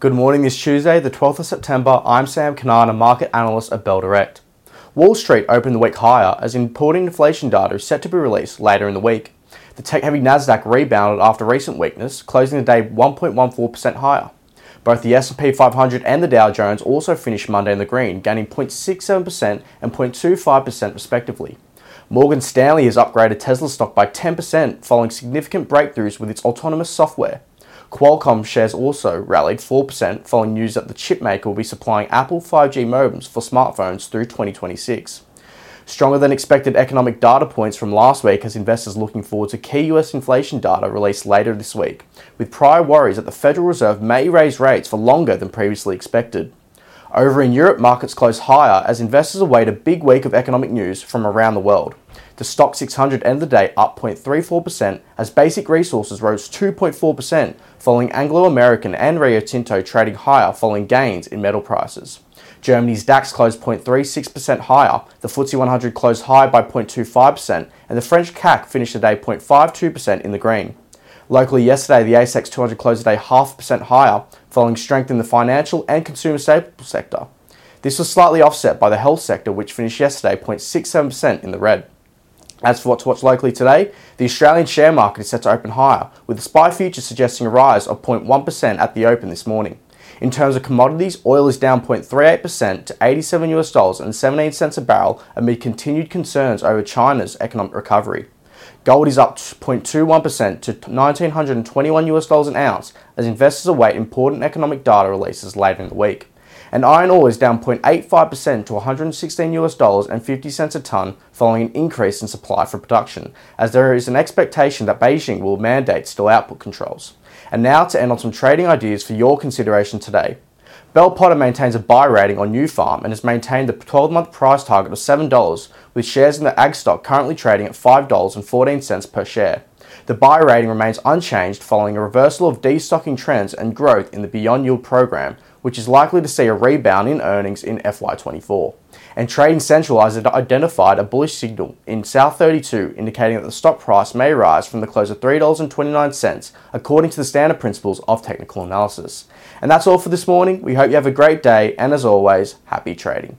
Good morning this Tuesday, the 12th of September. I'm Sam Kanana, market analyst at Bell Direct. Wall Street opened the week higher as important inflation data is set to be released later in the week. The tech heavy Nasdaq rebounded after recent weakness, closing the day 1.14% higher. Both the S&P 500 and the Dow Jones also finished Monday in the green, gaining 0.67% and 0.25% respectively. Morgan Stanley has upgraded Tesla stock by 10% following significant breakthroughs with its autonomous software. Qualcomm shares also rallied 4% following news that the chipmaker will be supplying Apple 5G modems for smartphones through 2026. Stronger than expected economic data points from last week has investors looking forward to key US inflation data released later this week, with prior worries that the Federal Reserve may raise rates for longer than previously expected. Over in Europe, markets closed higher as investors await a big week of economic news from around the world. The STOXX 600 ended the day up 0.34% as basic resources rose 2.4% following Anglo American and Rio Tinto trading higher following gains in metal prices. Germany's DAX closed 0.36% higher, the FTSE 100 closed higher by 0.25%, and the French CAC finished the day 0.52% in the green. Locally yesterday, the ASX 200 closed the day half percent higher, following strength in the financial and consumer staples sector. This was slightly offset by the health sector, which finished yesterday 0.67% in the red. As for what to watch locally today, the Australian share market is set to open higher, with the SPI future suggesting a rise of 0.1% at the open this morning. In terms of commodities, oil is down 0.38% to 87 US dollars and 17 cents a barrel amid continued concerns over China's economic recovery. Gold is up 0.21% to 1921 US dollars an ounce as investors await important economic data releases later in the week and iron ore is down 0.85% to 116 US dollars and 50 cents a ton following an increase in supply for production, as there is an expectation that Beijing will mandate steel output controls. And now to end on some trading ideas for your consideration today. Bell Potter maintains a buy rating on Nufarm and has maintained the 12 month price target of $7, with shares in the ag stock currently trading at $5.14 per share. The buy rating remains unchanged following a reversal of destocking trends and growth in the Beyond Yield program, which is likely to see a rebound in earnings in FY24. And Trading Central has identified a bullish signal in South32, indicating that the stock price may rise from the close of $3.29, according to the standard principles of technical analysis. And that's all for this morning. We hope you have a great day, and as always, happy trading.